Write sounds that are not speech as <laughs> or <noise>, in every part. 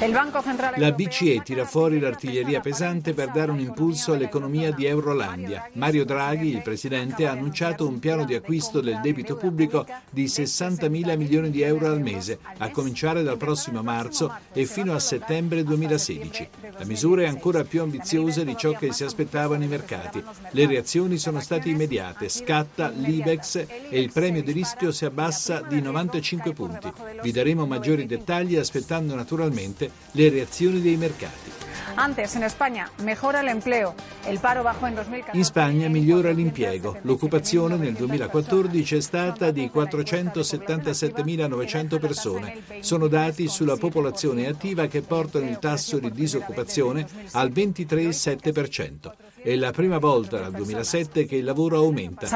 La BCE tira fuori l'artiglieria pesante per dare un impulso all'economia di Eurolandia. Mario Draghi, il presidente, ha annunciato un piano di acquisto del debito pubblico di 60 mila milioni di euro al mese, a cominciare dal prossimo marzo e fino a settembre 2016. La misura è ancora più ambiziosa di ciò che si aspettavano i mercati. Le reazioni sono state immediate, scatta l'IBEX e il premio di rischio si abbassa di 95 punti. Vi daremo maggiori dettagli aspettando naturalmente le reazioni dei mercati. In Spagna migliora l'impiego. L'occupazione nel 2014 è stata di 477.900 persone. Sono dati sulla popolazione attiva che portano il tasso di disoccupazione al 23,7%. È la prima volta dal 2007 che il lavoro aumenta.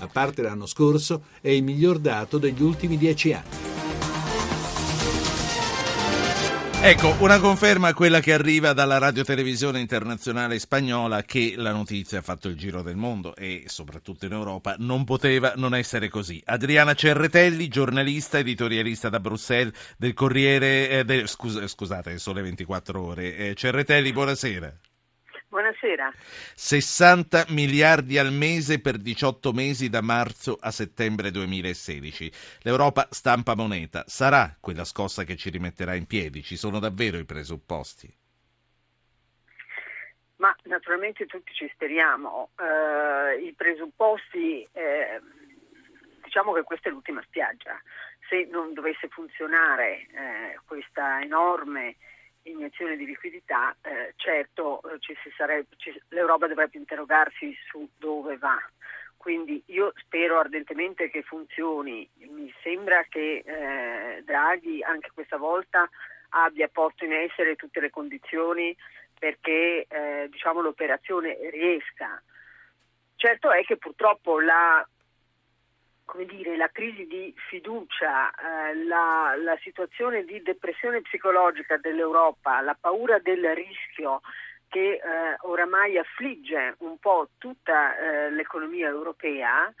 A parte l'anno scorso, è il miglior dato degli ultimi dieci anni. Ecco, una conferma quella che arriva dalla radiotelevisione internazionale spagnola che la notizia ha fatto il giro del mondo e soprattutto in Europa non poteva non essere così. Adriana Cerretelli, giornalista, editorialista da Bruxelles del Corriere, eh, del, scus- scusate, Sole 24 Ore. Eh, Cerretelli, buonasera. Buonasera. 60 miliardi al mese per 18 mesi da marzo a settembre 2016. L'Europa stampa moneta. Sarà quella scossa che ci rimetterà in piedi? Ci sono davvero i presupposti? Ma naturalmente tutti ci speriamo. Uh, I presupposti, eh, diciamo che questa è l'ultima spiaggia. Se non dovesse funzionare eh, questa enorme iniezione di liquidità, eh, certo eh, sarebbe, ci, l'Europa dovrebbe interrogarsi su dove va. Quindi io spero ardentemente che funzioni. Mi sembra che eh, Draghi anche questa volta abbia posto in essere tutte le condizioni perché eh, diciamo, l'operazione riesca. Certo è che purtroppo la come dire, la crisi di fiducia, eh, la, la, situazione di depressione psicologica dell'Europa, la paura del rischio che eh, oramai affligge un po' tutta eh, l'economia europea,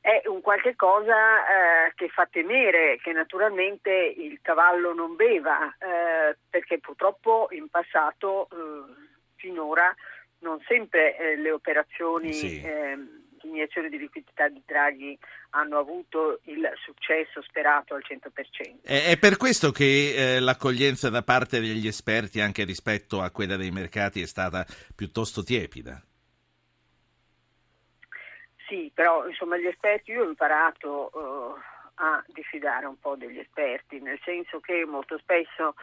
è un qualche cosa eh, che fa temere che naturalmente il cavallo non beva, eh, perché purtroppo in passato, eh, finora, non sempre le operazioni... Sì. ehm, iniezioni di liquidità di Draghi hanno avuto il successo sperato al 100%. È per questo che eh, l'accoglienza da parte degli esperti anche rispetto a quella dei mercati è stata piuttosto tiepida. Sì, però insomma gli esperti, io ho imparato uh, a diffidare un po' degli esperti, nel senso che molto spesso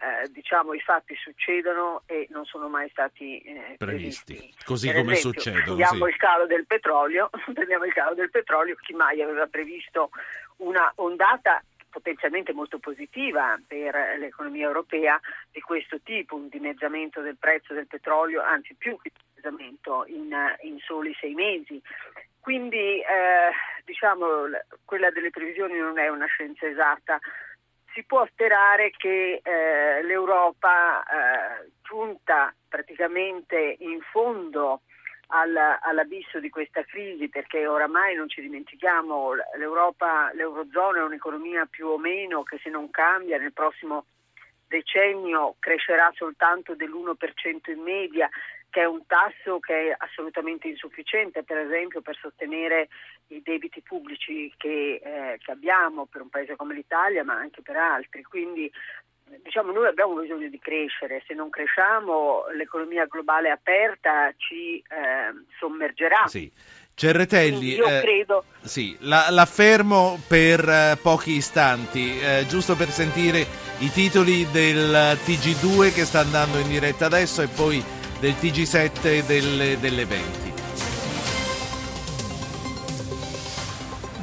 eh, diciamo, i fatti succedono e non sono mai stati eh, previsti. previsti. Così per come esempio, succedono. Prendiamo sì. il calo del petrolio, <laughs> prendiamo il calo del petrolio, chi mai aveva previsto una ondata potenzialmente molto positiva per l'economia europea di questo tipo, un dimezzamento del prezzo del petrolio, anzi più che dimezzamento in, in soli sei mesi. Quindi eh, diciamo quella delle previsioni non è una scienza esatta, si può sperare che eh, l'Europa, eh, giunta praticamente in fondo al, all'abisso di questa crisi, perché oramai non ci dimentichiamo, l'Europa, l'Eurozona è un'economia più o meno che se non cambia nel prossimo decennio crescerà soltanto dell'1% in media che è un tasso che è assolutamente insufficiente, per esempio, per sostenere i debiti pubblici che, eh, che abbiamo per un paese come l'Italia, ma anche per altri. Quindi diciamo noi abbiamo bisogno di crescere, se non cresciamo l'economia globale aperta ci eh, sommergerà. Sì. Cerretelli, io eh, credo... Sì, la, la fermo per eh, pochi istanti, eh, giusto per sentire i titoli del TG2 che sta andando in diretta adesso e poi del TG7 delle, delle 20.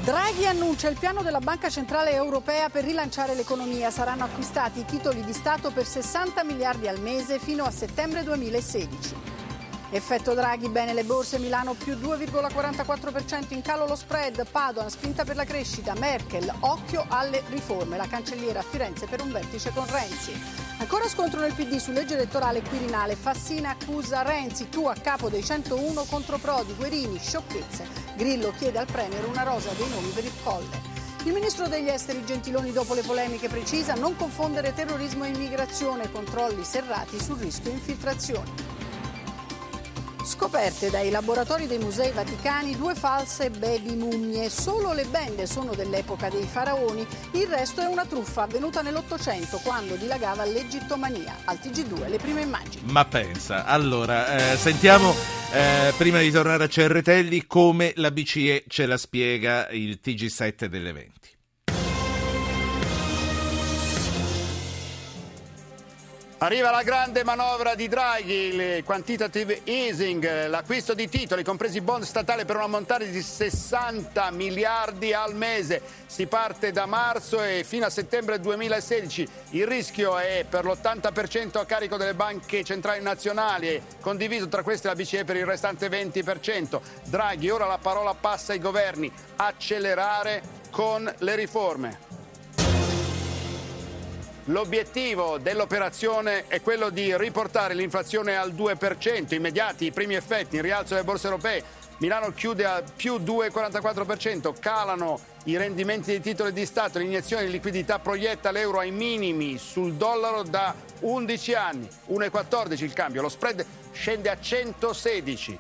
Draghi annuncia il piano della Banca Centrale Europea per rilanciare l'economia. Saranno acquistati titoli di Stato per 60 miliardi al mese fino a settembre 2016. Effetto Draghi, bene le borse, Milano più 2,44% in calo lo spread, Padoan spinta per la crescita, Merkel occhio alle riforme, la cancelliera a Firenze per un vertice con Renzi. Ancora scontro nel PD su legge elettorale Quirinale, Fassina accusa Renzi, tu a capo dei 101 contro Prodi, Guerini, sciocchezze. Grillo chiede al Premier una rosa dei nomi per il colle. Il ministro degli esteri Gentiloni dopo le polemiche precisa non confondere terrorismo e immigrazione, controlli serrati sul rischio infiltrazioni. Scoperte dai laboratori dei musei vaticani due false baby mummie. Solo le bende sono dell'epoca dei faraoni, il resto è una truffa avvenuta nell'Ottocento quando dilagava l'egittomania. Al TG2 le prime immagini. Ma pensa, allora, eh, sentiamo eh, prima di tornare a Cerretelli come la BCE ce la spiega il TG7 dell'evento. Arriva la grande manovra di Draghi, il quantitative easing, l'acquisto di titoli, compresi bond statali per un ammontare di 60 miliardi al mese. Si parte da marzo e fino a settembre 2016. Il rischio è per l'80% a carico delle banche centrali nazionali, condiviso tra queste la BCE per il restante 20%. Draghi, ora la parola passa ai governi, accelerare con le riforme. L'obiettivo dell'operazione è quello di riportare l'inflazione al 2%, immediati i primi effetti in rialzo delle borse europee. Milano chiude a più 2,44%, calano i rendimenti dei titoli di Stato, l'iniezione di liquidità proietta l'euro ai minimi sul dollaro da 11 anni, 1,14 il cambio, lo spread scende a 116.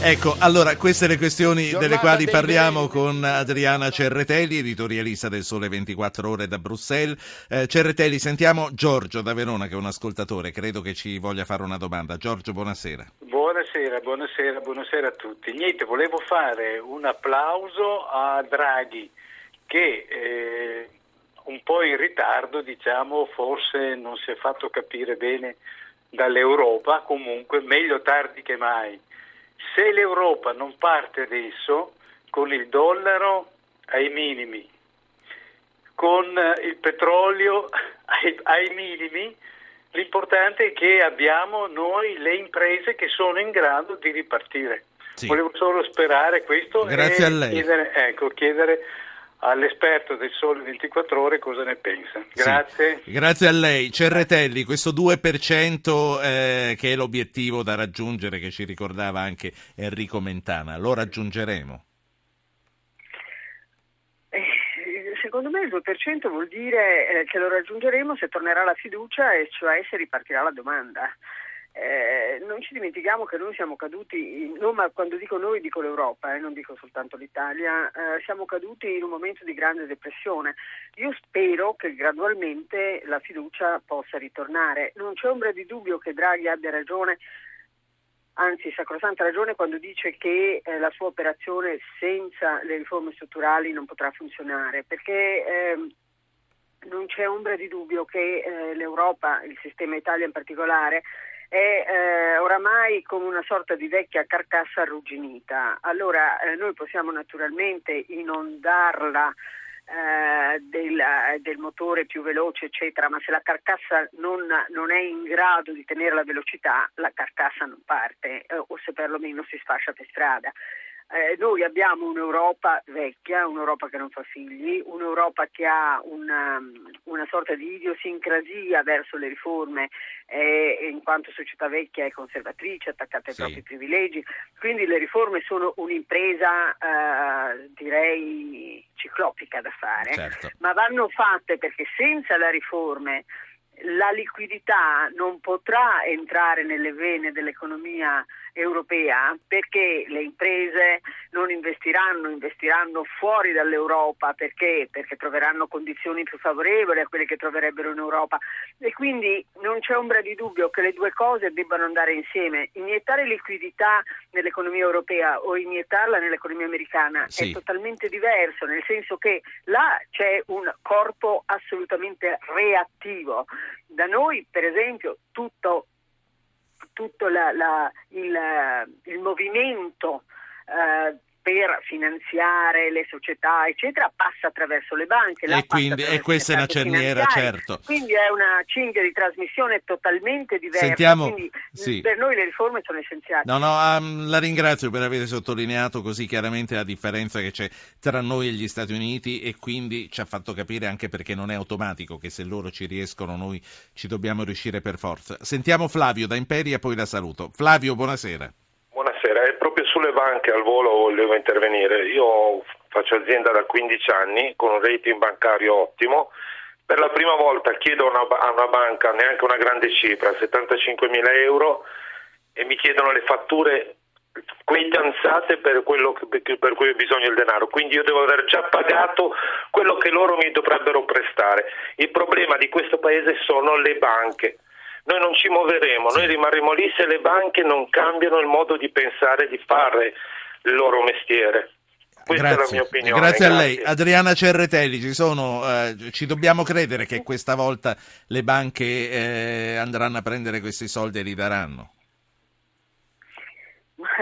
Ecco, allora queste le questioni delle quali parliamo con Adriana Cerretelli, editorialista del Sole 24 Ore da Bruxelles. Eh, Cerretelli, sentiamo Giorgio da Verona che è un ascoltatore, credo che ci voglia fare una domanda. Giorgio, buonasera. Buonasera, buonasera, buonasera a tutti. Niente, volevo fare un applauso a Draghi che eh, un po' in ritardo, diciamo, forse non si è fatto capire bene dall'Europa, comunque meglio tardi che mai se l'Europa non parte adesso con il dollaro ai minimi, con il petrolio <laughs> ai, ai minimi, l'importante è che abbiamo noi le imprese che sono in grado di ripartire. Sì. Volevo solo sperare questo Grazie e chiedere, ecco, chiedere all'esperto del Sole 24 Ore cosa ne pensa. Grazie. Sì, grazie a lei. Cerretelli, questo 2% eh, che è l'obiettivo da raggiungere che ci ricordava anche Enrico Mentana, lo raggiungeremo? Eh, secondo me il 2% vuol dire eh, che lo raggiungeremo se tornerà la fiducia e cioè se ripartirà la domanda. Eh, non ci dimentichiamo che noi siamo caduti, no, ma quando dico noi dico l'Europa, eh, non dico soltanto l'Italia, eh, siamo caduti in un momento di grande depressione. Io spero che gradualmente la fiducia possa ritornare. Non c'è ombra di dubbio che Draghi abbia ragione, anzi sacrosanta ragione quando dice che eh, la sua operazione senza le riforme strutturali non potrà funzionare, perché ehm, non c'è ombra di dubbio che eh, l'Europa, il sistema Italia in particolare, è eh, oramai come una sorta di vecchia carcassa arrugginita. Allora eh, noi possiamo naturalmente inondarla eh, del, del, motore più veloce, eccetera, ma se la carcassa non, non, è in grado di tenere la velocità, la carcassa non parte eh, o se perlomeno si sfascia per strada. Eh, noi abbiamo un'Europa vecchia, un'Europa che non fa figli, un'Europa che ha una, una sorta di idiosincrasia verso le riforme eh, in quanto società vecchia e conservatrice, attaccata ai sì. propri privilegi. Quindi le riforme sono un'impresa eh, direi ciclopica da fare, certo. ma vanno fatte perché senza le riforme la liquidità non potrà entrare nelle vene dell'economia europea perché le imprese non investiranno, investiranno fuori dall'Europa perché? perché troveranno condizioni più favorevoli a quelle che troverebbero in Europa e quindi non c'è ombra di dubbio che le due cose debbano andare insieme. Iniettare liquidità nell'economia europea o iniettarla nell'economia americana sì. è totalmente diverso, nel senso che là c'è un corpo assolutamente reattivo. Da noi, per esempio, tutto tutto la, la, il, il, movimento eh, per finanziare le società, eccetera, passa attraverso le banche. E, quindi, e questa è una cerniera, certo. Quindi è una cinghia di trasmissione totalmente diversa. Sentiamo, quindi sì. per noi le riforme sono essenziali. No, no, um, la ringrazio per aver sottolineato così chiaramente la differenza che c'è tra noi e gli Stati Uniti e quindi ci ha fatto capire anche perché non è automatico che se loro ci riescono noi ci dobbiamo riuscire per forza. Sentiamo Flavio da Imperia, poi la saluto. Flavio, buonasera. È proprio sulle banche al volo volevo intervenire. Io faccio azienda da 15 anni con un rating bancario ottimo. Per la prima volta chiedo una, a una banca neanche una grande cifra, 75 mila euro, e mi chiedono le fatture quintanzate per quello che, per cui ho bisogno del denaro, quindi io devo aver già pagato quello che loro mi dovrebbero prestare. Il problema di questo paese sono le banche. Noi non ci muoveremo, noi rimarremo lì se le banche non cambiano il modo di pensare e di fare il loro mestiere. Questa grazie. è la mia opinione. Grazie, a lei. Adriana Cerretelli, ci, sono, eh, ci dobbiamo credere che questa volta le banche eh, andranno a prendere questi soldi e li daranno?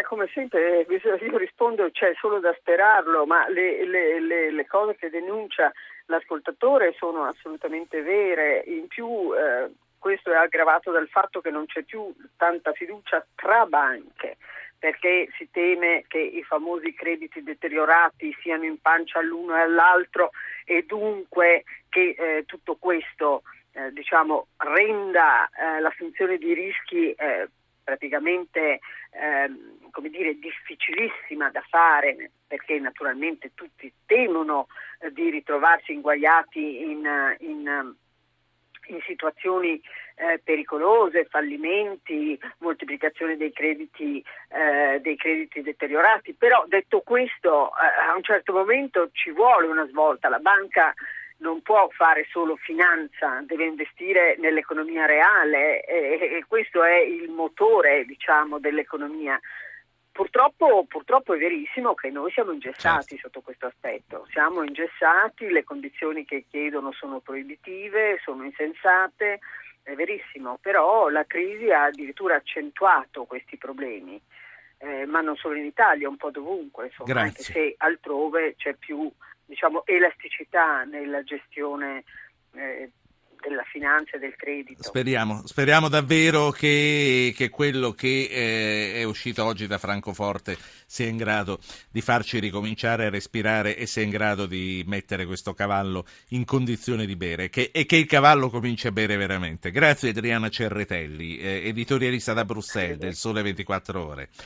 come sempre io rispondo c'è solo da sperarlo, ma le, le, le, le, cose che denuncia l'ascoltatore sono assolutamente vere. In più eh, questo è aggravato dal fatto che non c'è più tanta fiducia tra banche perché si teme che i famosi crediti deteriorati siano in pancia all'uno e all'altro e dunque che eh, tutto questo eh, diciamo, renda eh, l'assunzione di rischi eh, praticamente ehm, come dire, difficilissima da fare perché naturalmente tutti temono eh, di ritrovarsi inguaiati in, in, in situazioni eh, pericolose, fallimenti, moltiplicazione dei crediti, eh, dei crediti deteriorati. Però detto questo, eh, a un certo momento ci vuole una svolta. La banca non può fare solo finanza, deve investire nell'economia reale e, e questo è il motore diciamo, dell'economia. Purtroppo, purtroppo, è verissimo che noi siamo ingessati certo. sotto questo aspetto, siamo ingessati, le condizioni che chiedono sono proibitive, sono insensate, è verissimo, però la crisi ha addirittura accentuato questi problemi, eh, ma non solo in Italia, un po' dovunque, insomma, anche se altrove c'è più diciamo, elasticità nella gestione eh, della finanza e del credito. Speriamo, speriamo davvero che, che quello che eh, è uscito oggi da Francoforte sia in grado di farci ricominciare a respirare e sia in grado di mettere questo cavallo in condizione di bere che, e che il cavallo cominci a bere veramente. Grazie Adriana Cerretelli, eh, editorialista da Bruxelles del Sole 24 Ore.